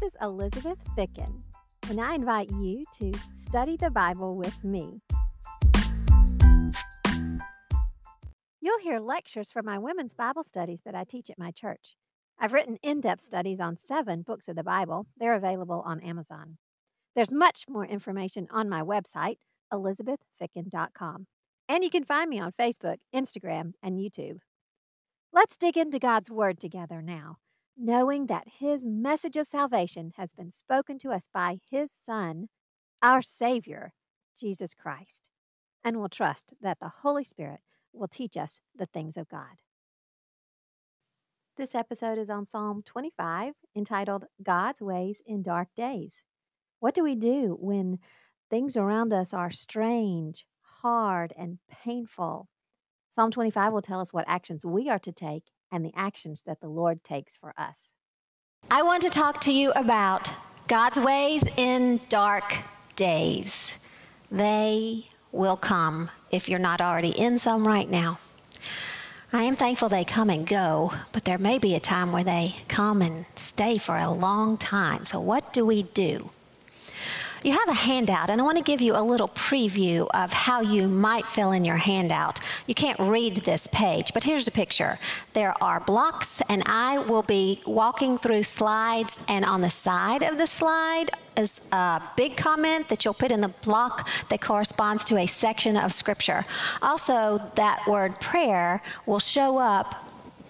This is Elizabeth Ficken, and I invite you to study the Bible with me. You'll hear lectures from my women's Bible studies that I teach at my church. I've written in depth studies on seven books of the Bible. They're available on Amazon. There's much more information on my website, elizabethficken.com. And you can find me on Facebook, Instagram, and YouTube. Let's dig into God's Word together now knowing that His message of salvation has been spoken to us by His Son, our Savior, Jesus Christ. And we'll trust that the Holy Spirit will teach us the things of God. This episode is on Psalm 25, entitled God's Ways in Dark Days. What do we do when things around us are strange, hard, and painful? Psalm 25 will tell us what actions we are to take and the actions that the Lord takes for us. I want to talk to you about God's ways in dark days. They will come if you're not already in some right now. I am thankful they come and go, but there may be a time where they come and stay for a long time. So, what do we do? You have a handout, and I want to give you a little preview of how you might fill in your handout. You can't read this page, but here's a picture. There are blocks, and I will be walking through slides, and on the side of the slide is a big comment that you'll put in the block that corresponds to a section of Scripture. Also, that word prayer will show up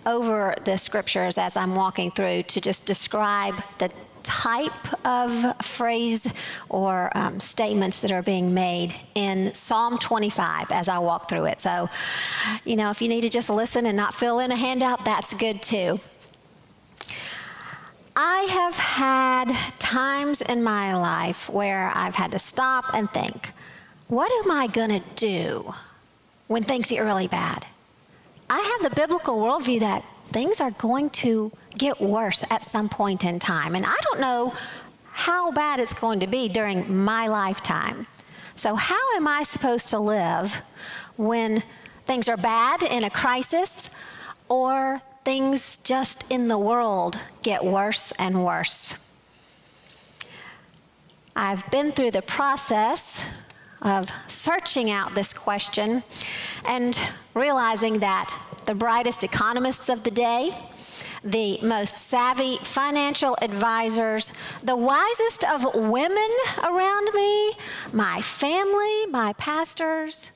over the scriptures as I'm walking through to just describe the type of phrase or um, statements that are being made in Psalm 25 as I walk through it. So, you know, if you need to just listen and not fill in a handout, that's good too. I have had times in my life where I've had to stop and think, what am I going to do when things get really bad? I have the biblical worldview that things are going to get worse at some point in time. And I don't know how bad it's going to be during my lifetime. So, how am I supposed to live when things are bad in a crisis or things just in the world get worse and worse? I've been through the process of searching out this question and realizing that the brightest economists of the day, the most savvy financial advisors, the wisest of women around me, my family, my pastors,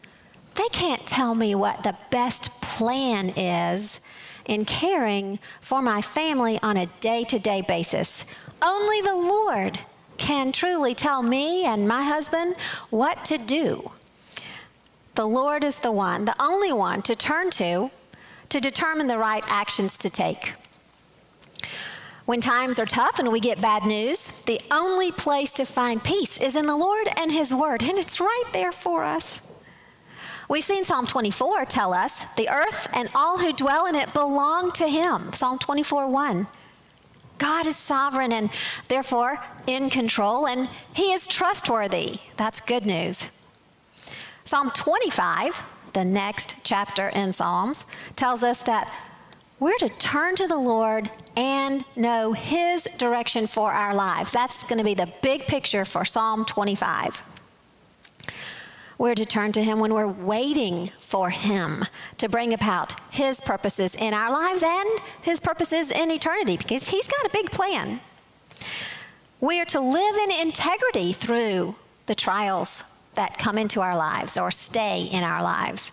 they can't tell me what the best plan is in caring for my family on a day to day basis. Only the Lord can truly tell me and my husband what to do. The Lord is the one, the only one to turn to to determine the right actions to take. When times are tough and we get bad news, the only place to find peace is in the Lord and His Word, and it's right there for us. We've seen Psalm 24 tell us the earth and all who dwell in it belong to Him. Psalm 24 1. God is sovereign and therefore in control, and He is trustworthy. That's good news. Psalm 25, the next chapter in Psalms, tells us that we're to turn to the Lord and know His direction for our lives. That's going to be the big picture for Psalm 25. We're to turn to Him when we're waiting for Him to bring about His purposes in our lives and His purposes in eternity because He's got a big plan. We are to live in integrity through the trials that come into our lives or stay in our lives.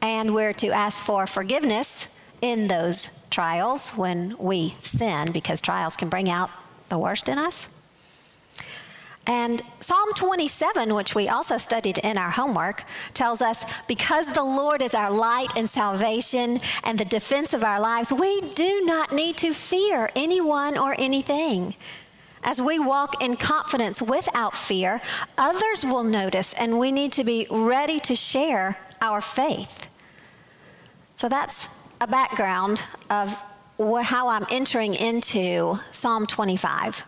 And we're to ask for forgiveness in those trials when we sin because trials can bring out the worst in us. And Psalm 27, which we also studied in our homework, tells us because the Lord is our light and salvation and the defense of our lives, we do not need to fear anyone or anything. As we walk in confidence without fear, others will notice, and we need to be ready to share our faith. So that's a background of how I'm entering into Psalm 25.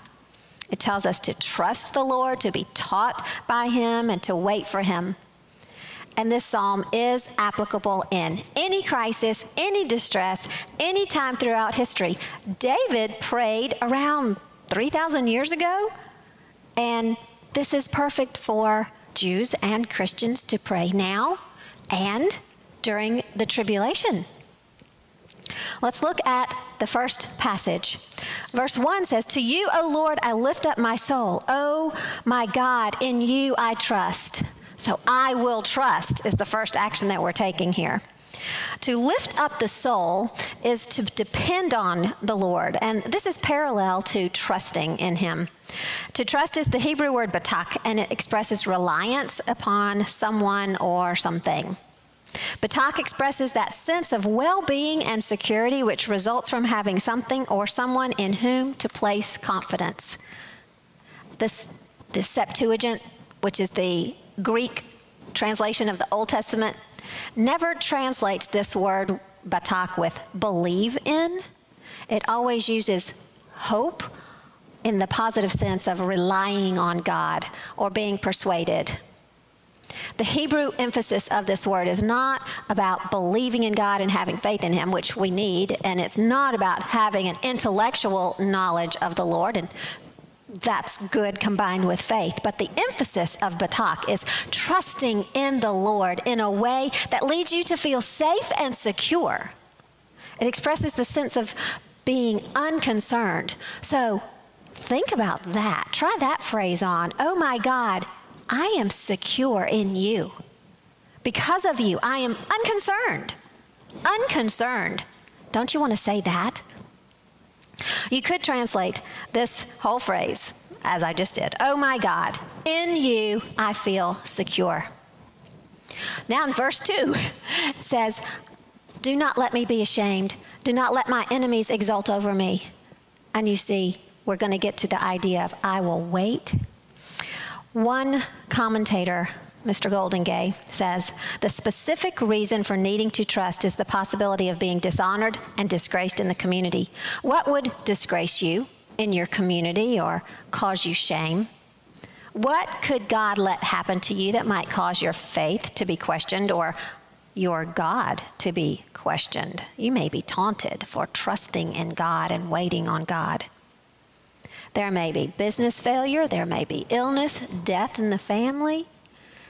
It tells us to trust the Lord, to be taught by Him, and to wait for Him. And this psalm is applicable in any crisis, any distress, any time throughout history. David prayed around 3,000 years ago. And this is perfect for Jews and Christians to pray now and during the tribulation. Let's look at the first passage. Verse 1 says, To you, O Lord, I lift up my soul. O my God, in you I trust. So I will trust is the first action that we're taking here. To lift up the soul is to depend on the Lord, and this is parallel to trusting in Him. To trust is the Hebrew word batak, and it expresses reliance upon someone or something. Batak expresses that sense of well being and security which results from having something or someone in whom to place confidence. This, the Septuagint, which is the Greek translation of the Old Testament, never translates this word batak with believe in. It always uses hope in the positive sense of relying on God or being persuaded. The Hebrew emphasis of this word is not about believing in God and having faith in Him, which we need, and it's not about having an intellectual knowledge of the Lord, and that's good combined with faith. But the emphasis of Batak is trusting in the Lord in a way that leads you to feel safe and secure. It expresses the sense of being unconcerned. So think about that. Try that phrase on. Oh my God, I am secure in you. Because of you, I am unconcerned. Unconcerned. Don't you want to say that? You could translate this whole phrase as I just did Oh my God, in you I feel secure. Now in verse 2, it says, Do not let me be ashamed. Do not let my enemies exult over me. And you see, we're going to get to the idea of I will wait one commentator, Mr. Goldingay, says the specific reason for needing to trust is the possibility of being dishonored and disgraced in the community. What would disgrace you in your community or cause you shame? What could God let happen to you that might cause your faith to be questioned or your God to be questioned? You may be taunted for trusting in God and waiting on God. There may be business failure, there may be illness, death in the family.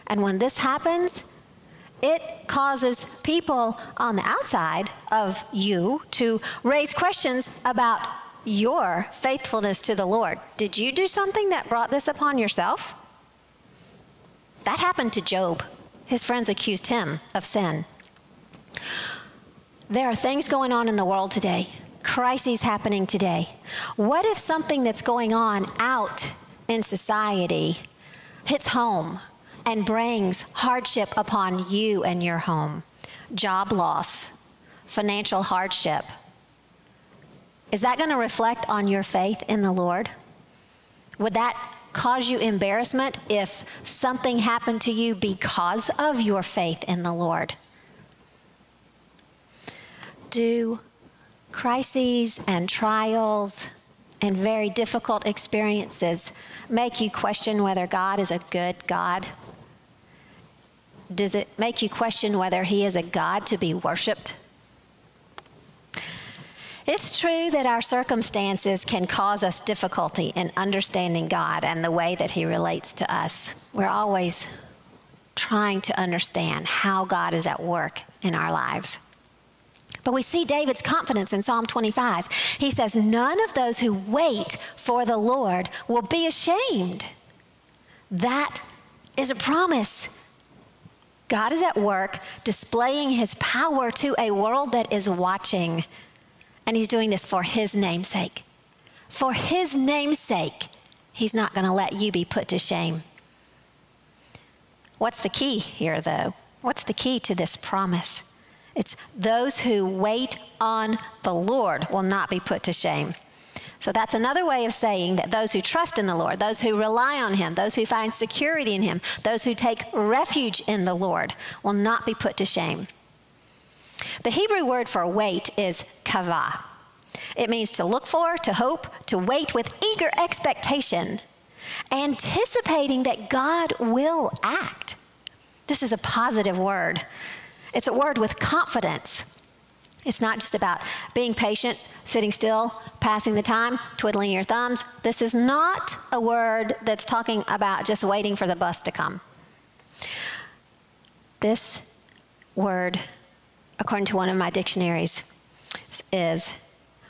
And when this happens, it causes people on the outside of you to raise questions about your faithfulness to the Lord. Did you do something that brought this upon yourself? That happened to Job. His friends accused him of sin. There are things going on in the world today crises happening today. What if something that's going on out in society hits home and brings hardship upon you and your home? Job loss, financial hardship. Is that going to reflect on your faith in the Lord? Would that cause you embarrassment if something happened to you because of your faith in the Lord? Do crises and trials and very difficult experiences make you question whether God is a good God? Does it make you question whether He is a God to be worshiped? It's true that our circumstances can cause us difficulty in understanding God and the way that He relates to us. We're always trying to understand how God is at work in our lives. But we see David's confidence in Psalm 25. He says, None of those who wait for the Lord will be ashamed. That is a promise. God is at work displaying his power to a world that is watching. And he's doing this for his namesake. For his namesake, he's not going to let you be put to shame. What's the key here, though? What's the key to this promise? It's those who wait on the Lord will not be put to shame. So that's another way of saying that those who trust in the Lord, those who rely on Him, those who find security in Him, those who take refuge in the Lord will not be put to shame. The Hebrew word for wait is kavah. It means to look for, to hope, to wait with eager expectation, anticipating that God will act. This is a positive word. It's a word with confidence. It's not just about being patient, sitting still, passing the time, twiddling your thumbs. This is not a word that's talking about just waiting for the bus to come. This word, according to one of my dictionaries, is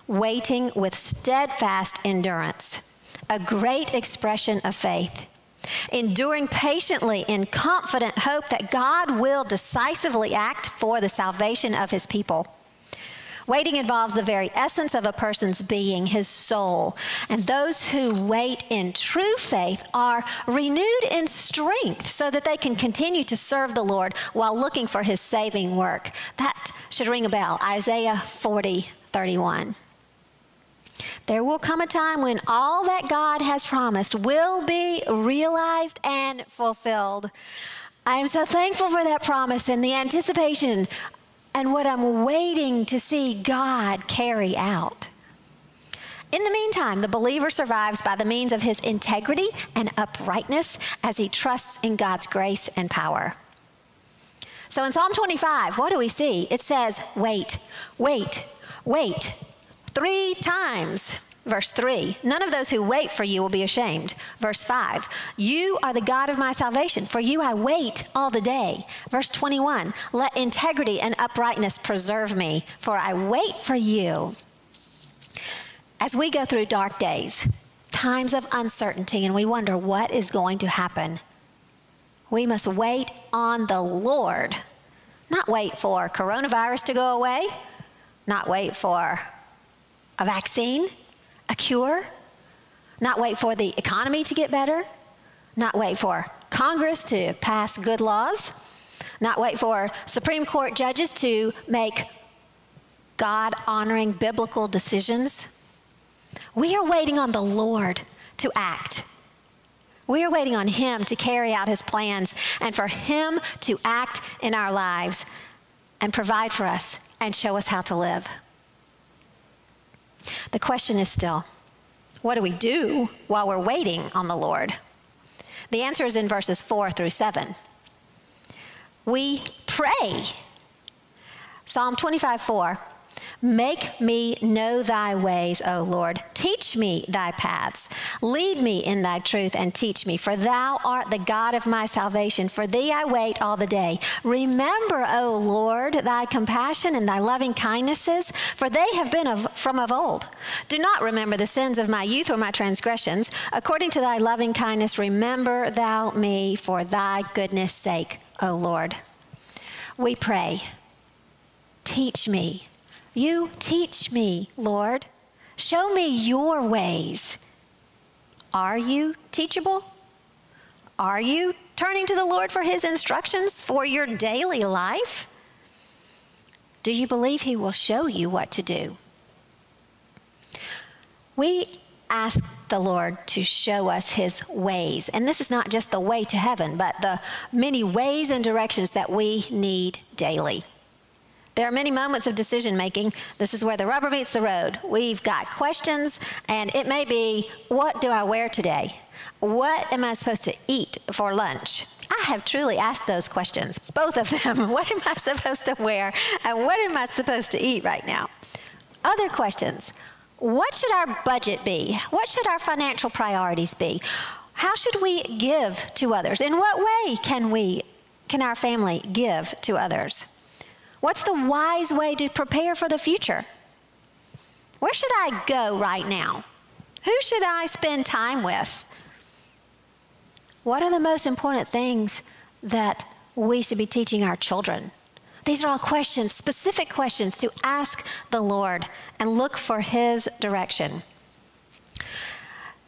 waiting with steadfast endurance, a great expression of faith. Enduring patiently in confident hope that God will decisively act for the salvation of his people. Waiting involves the very essence of a person's being, his soul. And those who wait in true faith are renewed in strength so that they can continue to serve the Lord while looking for his saving work. That should ring a bell. Isaiah 40, 31. There will come a time when all that God has promised will be realized and fulfilled. I am so thankful for that promise and the anticipation and what I'm waiting to see God carry out. In the meantime, the believer survives by the means of his integrity and uprightness as he trusts in God's grace and power. So in Psalm 25, what do we see? It says, wait, wait, wait, three times. Verse 3 None of those who wait for you will be ashamed. Verse 5 You are the God of my salvation. For you I wait all the day. Verse 21 Let integrity and uprightness preserve me, for I wait for you. As we go through dark days, times of uncertainty, and we wonder what is going to happen, we must wait on the Lord. Not wait for coronavirus to go away, not wait for a vaccine, a cure, not wait for the economy to get better, not wait for Congress to pass good laws, not wait for Supreme Court judges to make God honoring biblical decisions. We are waiting on the Lord to act. We are waiting on Him to carry out His plans and for Him to act in our lives and provide for us and show us how to live. The question is still what do we do while we're waiting on the Lord? The answer is in verses 4 through 7. We pray. Psalm 25 4 Make me know thy ways, O Lord. Teach me thy paths. Lead me in thy truth and teach me, for thou art the God of my salvation. For thee I wait all the day. Remember, O Lord, thy compassion and thy loving kindnesses, for they have been of, from of old. Do not remember the sins of my youth or my transgressions. According to thy loving kindness, remember thou me for thy goodness' sake, O Lord. We pray, teach me you teach me, Lord. Show me your ways. Are you teachable? Are you turning to the Lord for his instructions for your daily life? Do you believe he will show you what to do? We ask the Lord to show us his ways. And this is not just the way to heaven, but the many ways and directions that we need daily. There are many moments of decision making. This is where the rubber meets the road. We've got questions, and it may be what do I wear today? What am I supposed to eat for lunch? I have truly asked those questions, both of them. what am I supposed to wear, and what am I supposed to eat right now? Other questions What should our budget be? What should our financial priorities be? How should we give to others? In what way can we, can our family give to others? What's the wise way to prepare for the future? Where should I go right now? Who should I spend time with? What are the most important things that we should be teaching our children? These are all questions, specific questions to ask the Lord and look for His direction.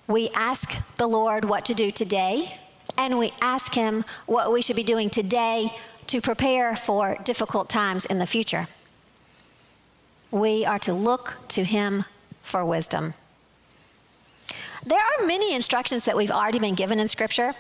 We ask the Lord what to do today, and we ask Him what we should be doing today to prepare for difficult times in the future. We are to look to Him for wisdom. There are many instructions that we've already been given in Scripture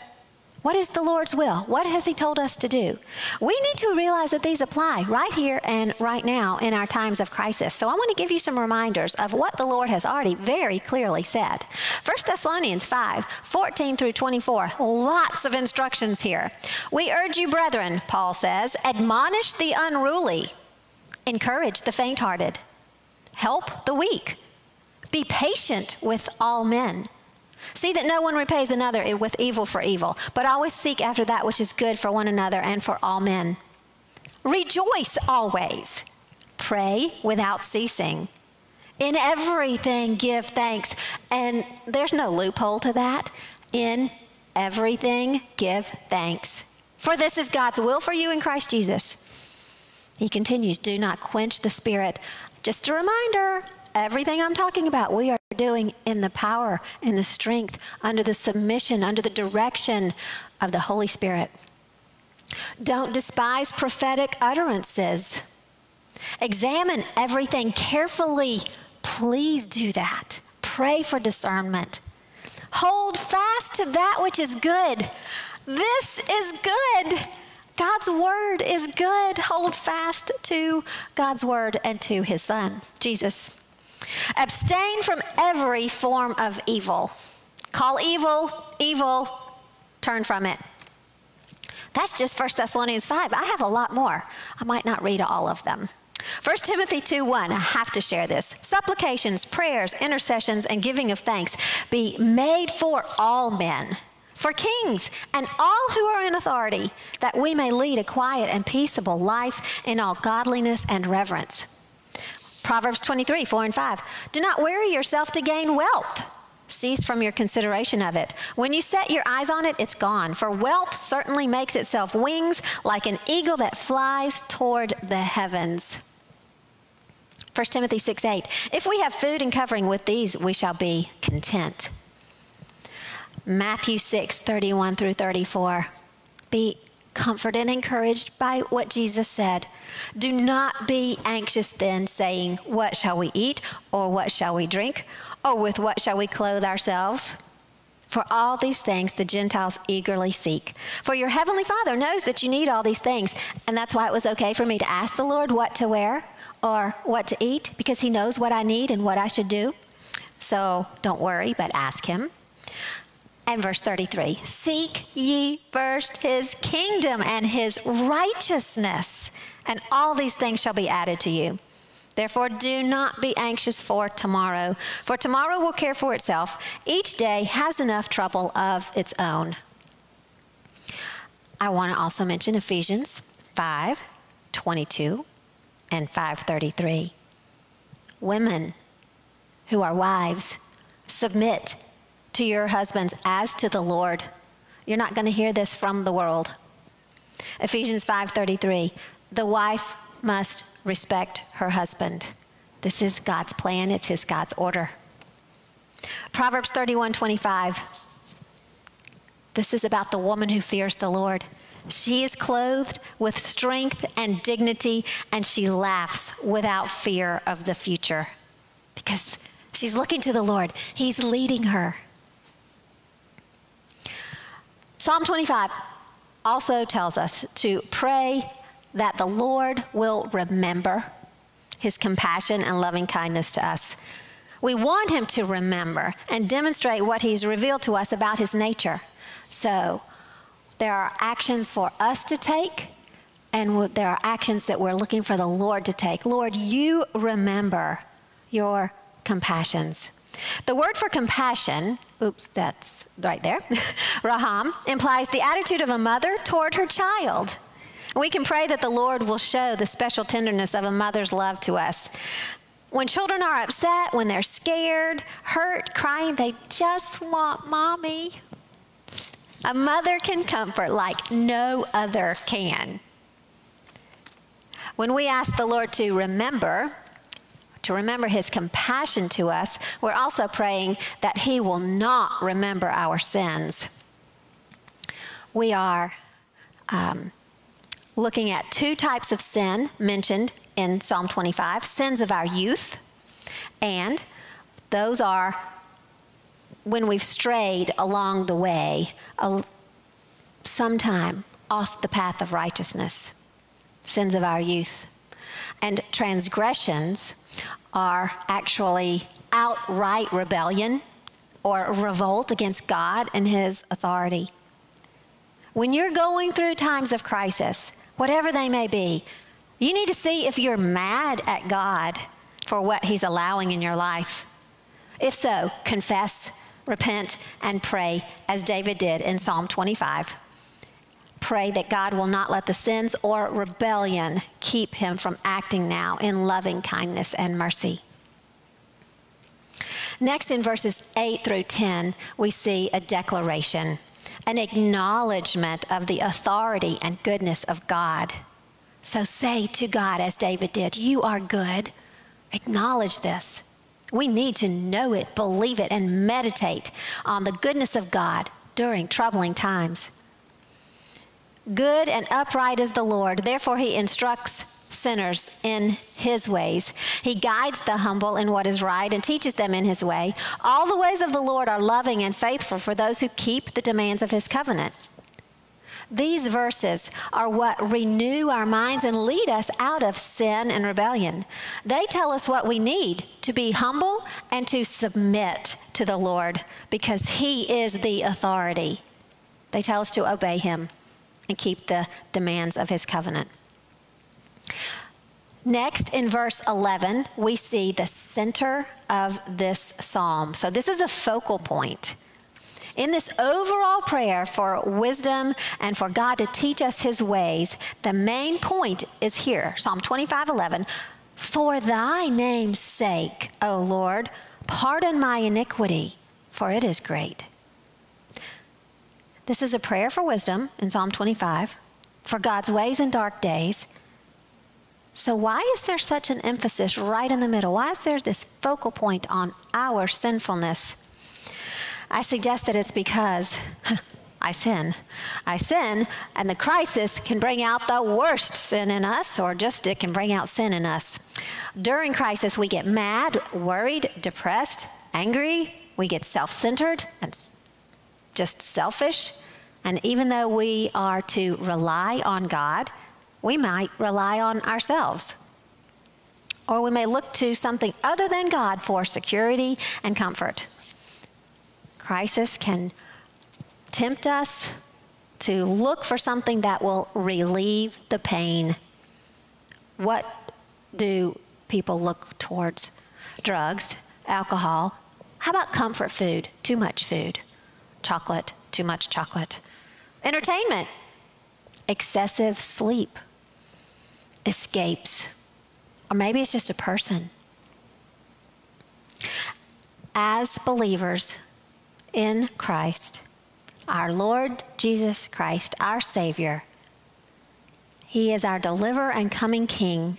what is the Lord's will? What has He told us to do? We need to realize that these apply right here and right now in our times of crisis. So I want to give you some reminders of what the Lord has already very clearly said. 1 Thessalonians 5 14 through 24, lots of instructions here. We urge you, brethren, Paul says, admonish the unruly, encourage the faint hearted, help the weak Be patient with all men. See that no one repays another with evil for evil, but always seek after that which is good for one another and for all men. Rejoice always. Pray without ceasing. In everything, give thanks. And there's no loophole to that. In everything, give thanks. For this is God's will for you in Christ Jesus. He continues, Do not quench the spirit. Just a reminder everything I'm talking about, we are doing in the power, in the strength, under the submission, under the direction of the Holy Spirit. Don't despise prophetic utterances. Examine everything carefully. Please do that. Pray for discernment. Hold fast to that which is good. This is good. God's word is good. Hold fast to God's word and to his son, Jesus. Abstain from every form of evil. Call evil, evil, turn from it. That's just 1 Thessalonians 5. I have a lot more. I might not read all of them. 1 Timothy 2 1, I have to share this. Supplications, prayers, intercessions, and giving of thanks be made for all men, for kings, and all who are in authority, that we may lead a quiet and peaceable life in all godliness and reverence. Proverbs 23, 4 and 5. Do not weary yourself to gain wealth. Cease from your consideration of it. When you set your eyes on it, it's gone. For wealth certainly makes itself wings like an eagle that flies toward the heavens. 1 Timothy 6 8. If we have food and covering with these, we shall be content. Matthew 6 31 through 34. Be comforted and encouraged by what Jesus said. Do not be anxious then, saying, What shall we eat? Or what shall we drink? Or with what shall we clothe ourselves? For all these things the Gentiles eagerly seek. For your heavenly Father knows that you need all these things. And that's why it was okay for me to ask the Lord what to wear or what to eat, because He knows what I need and what I should do. So don't worry, but ask Him. And verse 33 Seek ye first his kingdom and his righteousness, and all these things shall be added to you. Therefore, do not be anxious for tomorrow, for tomorrow will care for itself. Each day has enough trouble of its own. I want to also mention Ephesians 5 22 and 533. Women who are wives, submit to your husbands as to the Lord. You're not going to hear this from the world. Ephesians 5:33, the wife must respect her husband. This is God's plan, it's his God's order. Proverbs 31:25. This is about the woman who fears the Lord. She is clothed with strength and dignity, and she laughs without fear of the future because she's looking to the Lord. He's leading her. Psalm 25 also tells us to pray that the Lord will remember his compassion and loving kindness to us. We want him to remember and demonstrate what he's revealed to us about his nature. So, there are actions for us to take, and there are actions that we're looking for the Lord to take. Lord, you remember your compassions. The word for compassion, oops, that's right there, raham, implies the attitude of a mother toward her child. We can pray that the Lord will show the special tenderness of a mother's love to us. When children are upset, when they're scared, hurt, crying, they just want mommy. A mother can comfort like no other can. When we ask the Lord to remember, to remember his compassion to us, we're also praying that he will not remember our sins. We are um, looking at two types of sin mentioned in Psalm 25 sins of our youth, and those are when we've strayed along the way, sometime off the path of righteousness, sins of our youth. And transgressions are actually outright rebellion or revolt against God and His authority. When you're going through times of crisis, whatever they may be, you need to see if you're mad at God for what He's allowing in your life. If so, confess, repent, and pray as David did in Psalm 25. Pray that God will not let the sins or rebellion keep him from acting now in loving kindness and mercy. Next, in verses 8 through 10, we see a declaration, an acknowledgement of the authority and goodness of God. So say to God, as David did, You are good. Acknowledge this. We need to know it, believe it, and meditate on the goodness of God during troubling times. Good and upright is the Lord, therefore, he instructs sinners in his ways. He guides the humble in what is right and teaches them in his way. All the ways of the Lord are loving and faithful for those who keep the demands of his covenant. These verses are what renew our minds and lead us out of sin and rebellion. They tell us what we need to be humble and to submit to the Lord because He is the authority. They tell us to obey Him and keep the demands of His covenant. Next, in verse 11, we see the center of this psalm. So, this is a focal point. In this overall prayer for wisdom and for God to teach us his ways, the main point is here Psalm 25 11. For thy name's sake, O Lord, pardon my iniquity, for it is great. This is a prayer for wisdom in Psalm 25, for God's ways in dark days. So, why is there such an emphasis right in the middle? Why is there this focal point on our sinfulness? I suggest that it's because I sin. I sin, and the crisis can bring out the worst sin in us, or just it can bring out sin in us. During crisis, we get mad, worried, depressed, angry, we get self centered and just selfish. And even though we are to rely on God, we might rely on ourselves. Or we may look to something other than God for security and comfort crisis can tempt us to look for something that will relieve the pain. What do people look towards? Drugs, alcohol. How about comfort food? Too much food. Chocolate, too much chocolate. Entertainment, excessive sleep, escapes. Or maybe it's just a person. As believers, in Christ, our Lord Jesus Christ, our Savior. He is our deliverer and coming King.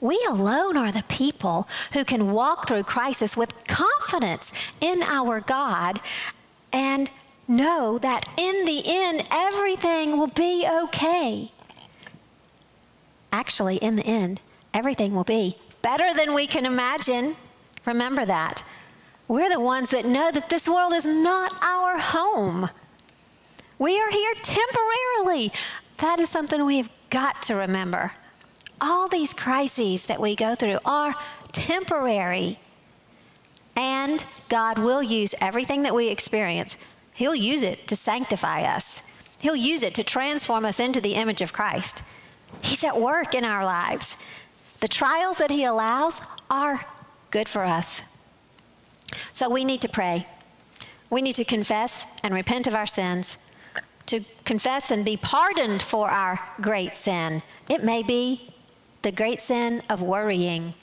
We alone are the people who can walk through crisis with confidence in our God and know that in the end, everything will be okay. Actually, in the end, everything will be better than we can imagine. Remember that. We're the ones that know that this world is not our home. We are here temporarily. That is something we've got to remember. All these crises that we go through are temporary. And God will use everything that we experience, He'll use it to sanctify us, He'll use it to transform us into the image of Christ. He's at work in our lives. The trials that He allows are good for us. So we need to pray. We need to confess and repent of our sins, to confess and be pardoned for our great sin. It may be the great sin of worrying,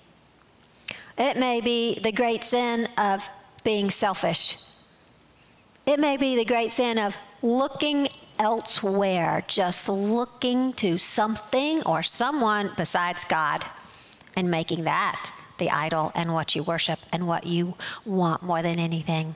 it may be the great sin of being selfish, it may be the great sin of looking elsewhere, just looking to something or someone besides God and making that the idol and what you worship and what you want more than anything.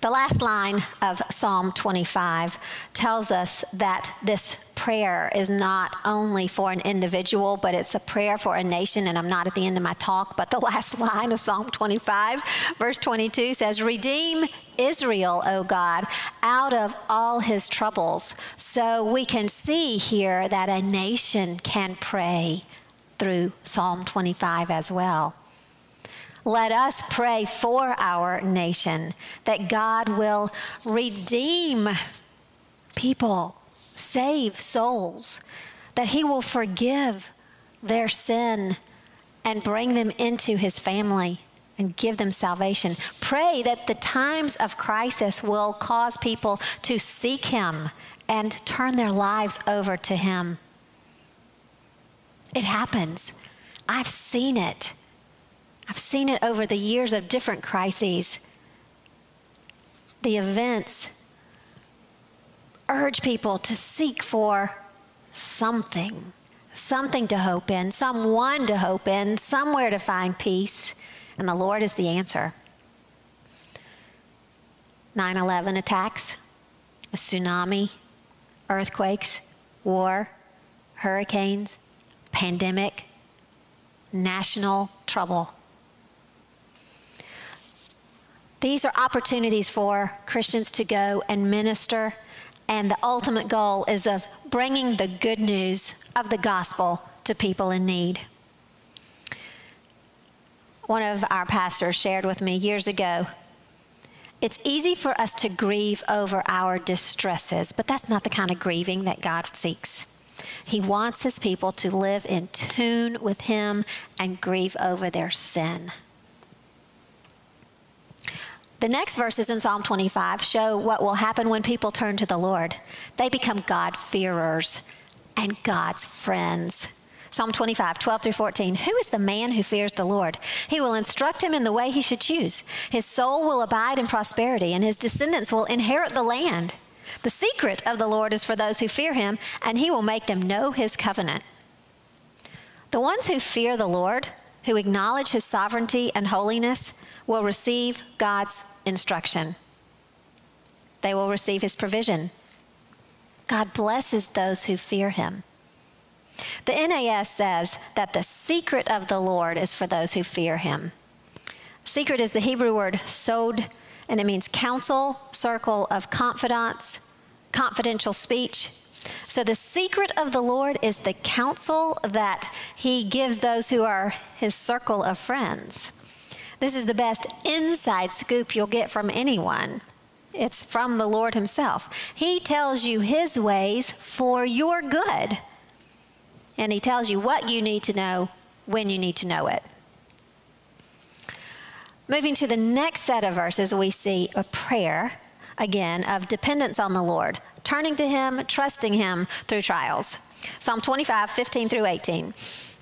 The last line of Psalm 25 tells us that this prayer is not only for an individual, but it's a prayer for a nation. And I'm not at the end of my talk, but the last line of Psalm 25, verse 22 says, Redeem Israel, O God, out of all his troubles. So we can see here that a nation can pray through Psalm 25 as well. Let us pray for our nation that God will redeem people, save souls, that He will forgive their sin and bring them into His family. and give them salvation. Pray that the times of crisis will cause people to seek Him and turn their lives over to Him. It happens. I've seen it. I've seen it over the years of different crises. The events urge people to seek for something, something to hope in, someone to hope in, somewhere to find peace. And the Lord is the answer. 9 11 attacks, a tsunami, earthquakes, war, hurricanes, pandemic, national trouble. These are opportunities for Christians to go and minister, and the ultimate goal is of bringing the good news of the gospel to people in need. One of our pastors shared with me years ago it's easy for us to grieve over our distresses, but that's not the kind of grieving that God seeks. He wants his people to live in tune with him and grieve over their sin. The next verses in Psalm 25 show what will happen when people turn to the Lord. They become God-fearers and God's friends. Psalm 25, 12 through 14. Who is the man who fears the Lord? He will instruct him in the way he should choose. His soul will abide in prosperity, and his descendants will inherit the land. The secret of the Lord is for those who fear him, and he will make them know his covenant. The ones who fear the Lord, who acknowledge his sovereignty and holiness, will receive God's instruction. They will receive his provision. God blesses those who fear him. The NAS says that the secret of the Lord is for those who fear him. Secret is the Hebrew word sod, and it means counsel, circle of confidants, confidential speech. So the secret of the Lord is the counsel that he gives those who are his circle of friends. This is the best inside scoop you'll get from anyone. It's from the Lord himself. He tells you his ways for your good and he tells you what you need to know when you need to know it. Moving to the next set of verses, we see a prayer, again, of dependence on the Lord, turning to Him, trusting Him through trials. Psalm 25, 15 through 18.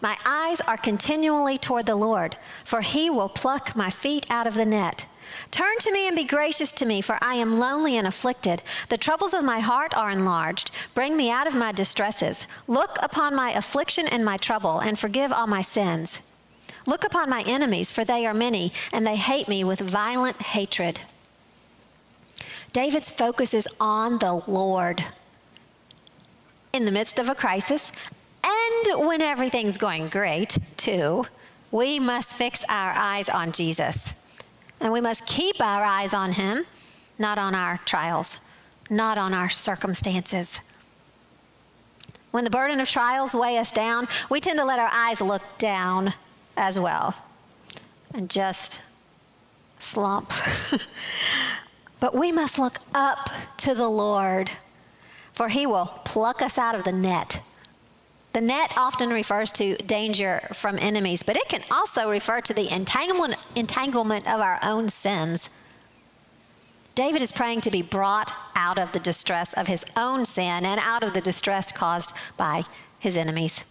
My eyes are continually toward the Lord, for He will pluck my feet out of the net. Turn to me and be gracious to me, for I am lonely and afflicted. The troubles of my heart are enlarged. Bring me out of my distresses. Look upon my affliction and my trouble, and forgive all my sins. Look upon my enemies, for they are many, and they hate me with violent hatred. David's focus is on the Lord. In the midst of a crisis, and when everything's going great, too, we must fix our eyes on Jesus. And we must keep our eyes on Him, not on our trials, not on our circumstances. When the burden of trials weigh us down, we tend to let our eyes look down as well and just slump. but we must look up to the Lord, for He will pluck us out of the net the net often refers to danger from enemies, but it can also refer to the entanglement, entanglement of our own sins. David is praying to be brought out of the distress of his own sin and out of the distress caused by his enemies.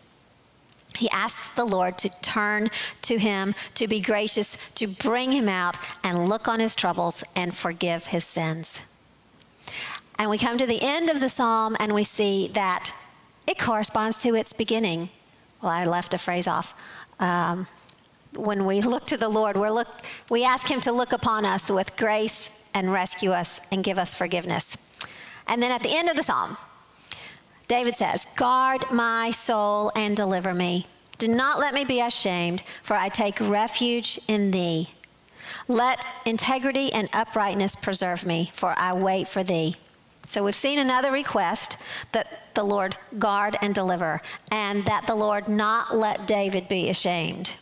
He asks the Lord to turn to him, to be gracious, to bring him out and look on his troubles and forgive his sins. And we come to the end of the psalm and we see that it corresponds to its beginning. Well, I left a phrase off. Um, when we look to the Lord, we look, we ask Him to look upon us with grace and rescue us and give us forgiveness. And then at the end of the psalm, David says, Guard my soul and deliver me. Do not let me be ashamed, for I take refuge in thee. Let integrity and uprightness preserve me, for I wait for thee. So we've seen another request that the Lord guard and deliver, and that the Lord not let David be ashamed.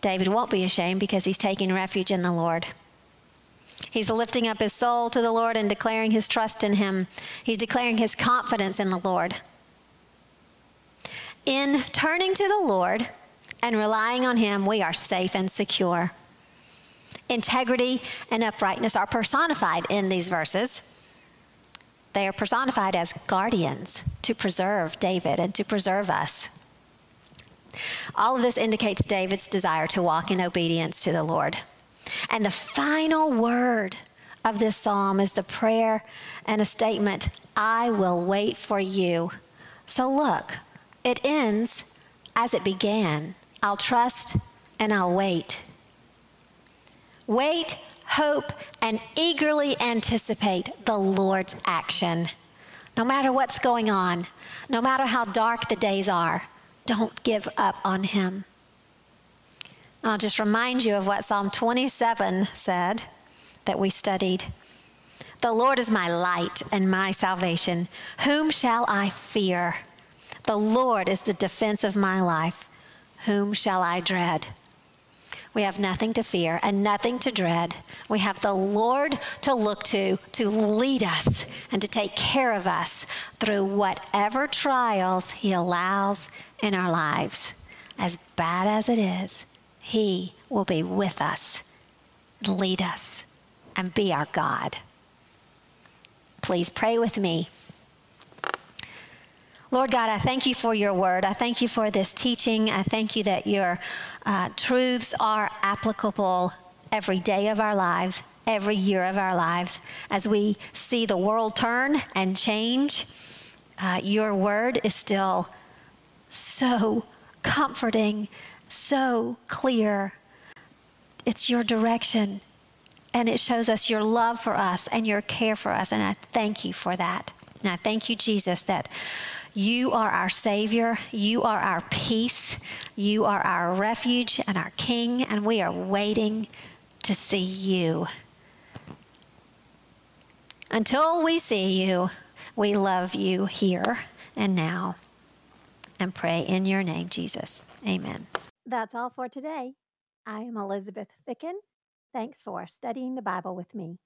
David won't be ashamed because he's taking refuge in the Lord. He's lifting up his soul to the Lord and declaring his trust in him. He's declaring his confidence in the Lord. In turning to the Lord, and relying on Him, we are safe and secure. Integrity and uprightness are personified in these verses. They are personified as guardians to preserve David and to preserve us. All of this indicates David's desire to walk in obedience to the Lord. And the final word of this psalm is the prayer and a statement I will wait for you. So look, it ends as it began I'll trust and I'll wait. Wait, hope, and eagerly anticipate the Lord's action. No matter what's going on, no matter how dark the days are, don't give up on Him. I'll just remind you of what Psalm 27 said that we studied. The Lord is my light and my salvation. Whom shall I fear? The Lord is the defense of my life. Whom shall I dread? We have nothing to fear and nothing to dread. We have the Lord to look to, to lead us and to take care of us through whatever trials He allows in our lives. As bad as it is, He will be with us, lead us, and be our God. Please pray with me. Lord God, I thank you for your word. I thank you for this teaching. I thank you that your uh, truths are applicable every day of our lives, every year of our lives. As we see the world turn and change, uh, your word is still so comforting, so clear. It's your direction, and it shows us your love for us and your care for us. And I thank you for that. And I thank you, Jesus, that you are our Savior. You are our peace. You are our refuge and our King, and we are waiting to see you. Until we see you, we love you here and now and pray in your name, Jesus. Amen. That's all for today. I am Elizabeth Ficken. Thanks for studying the Bible with me.